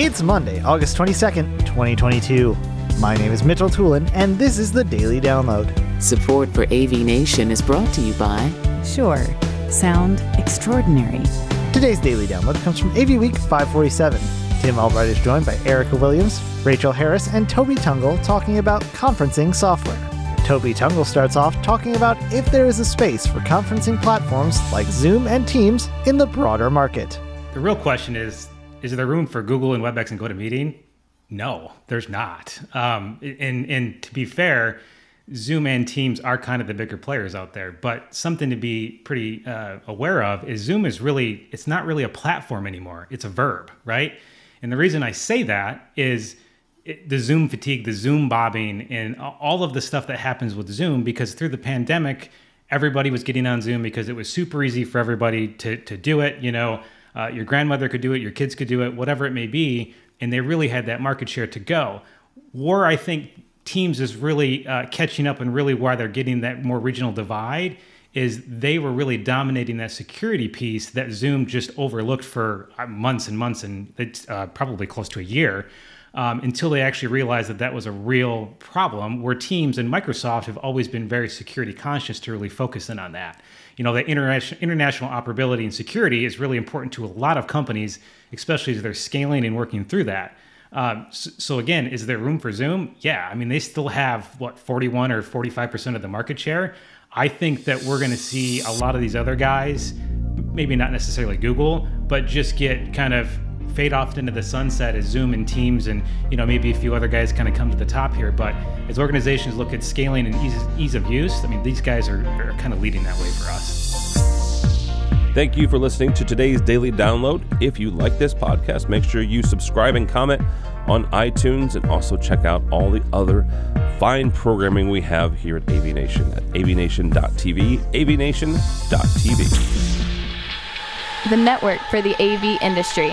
It's Monday, August 22nd, 2022. My name is Mitchell Tulin, and this is the Daily Download. Support for AV Nation is brought to you by Shure. Sound extraordinary. Today's Daily Download comes from AV Week 547. Tim Albright is joined by Erica Williams, Rachel Harris, and Toby Tungle talking about conferencing software. Toby Tungle starts off talking about if there is a space for conferencing platforms like Zoom and Teams in the broader market. The real question is is there room for Google and WebEx and GoToMeeting? No, there's not. Um, and, and to be fair, Zoom and Teams are kind of the bigger players out there. But something to be pretty uh, aware of is Zoom is really, it's not really a platform anymore. It's a verb, right? And the reason I say that is it, the Zoom fatigue, the Zoom bombing, and all of the stuff that happens with Zoom because through the pandemic, everybody was getting on Zoom because it was super easy for everybody to, to do it. You know, uh, your grandmother could do it, your kids could do it, whatever it may be. And they really had that market share to go. Where I think Teams is really uh, catching up and really why they're getting that more regional divide is they were really dominating that security piece that Zoom just overlooked for uh, months and months and uh, probably close to a year um, until they actually realized that that was a real problem. Where Teams and Microsoft have always been very security conscious to really focus in on that. You know, the international international operability and security is really important to a lot of companies, especially as they're scaling and working through that. Um, so, so, again, is there room for Zoom? Yeah, I mean they still have what 41 or 45 percent of the market share. I think that we're going to see a lot of these other guys, maybe not necessarily Google, but just get kind of fade off into the sunset as Zoom and Teams and you know maybe a few other guys kind of come to the top here. But as organizations look at scaling and ease, ease of use, I mean these guys are, are kind of leading that way for us. Thank you for listening to today's daily download. If you like this podcast, make sure you subscribe and comment on iTunes and also check out all the other fine programming we have here at AV Nation at avnation.tv, avnation.tv. The network for the AV industry.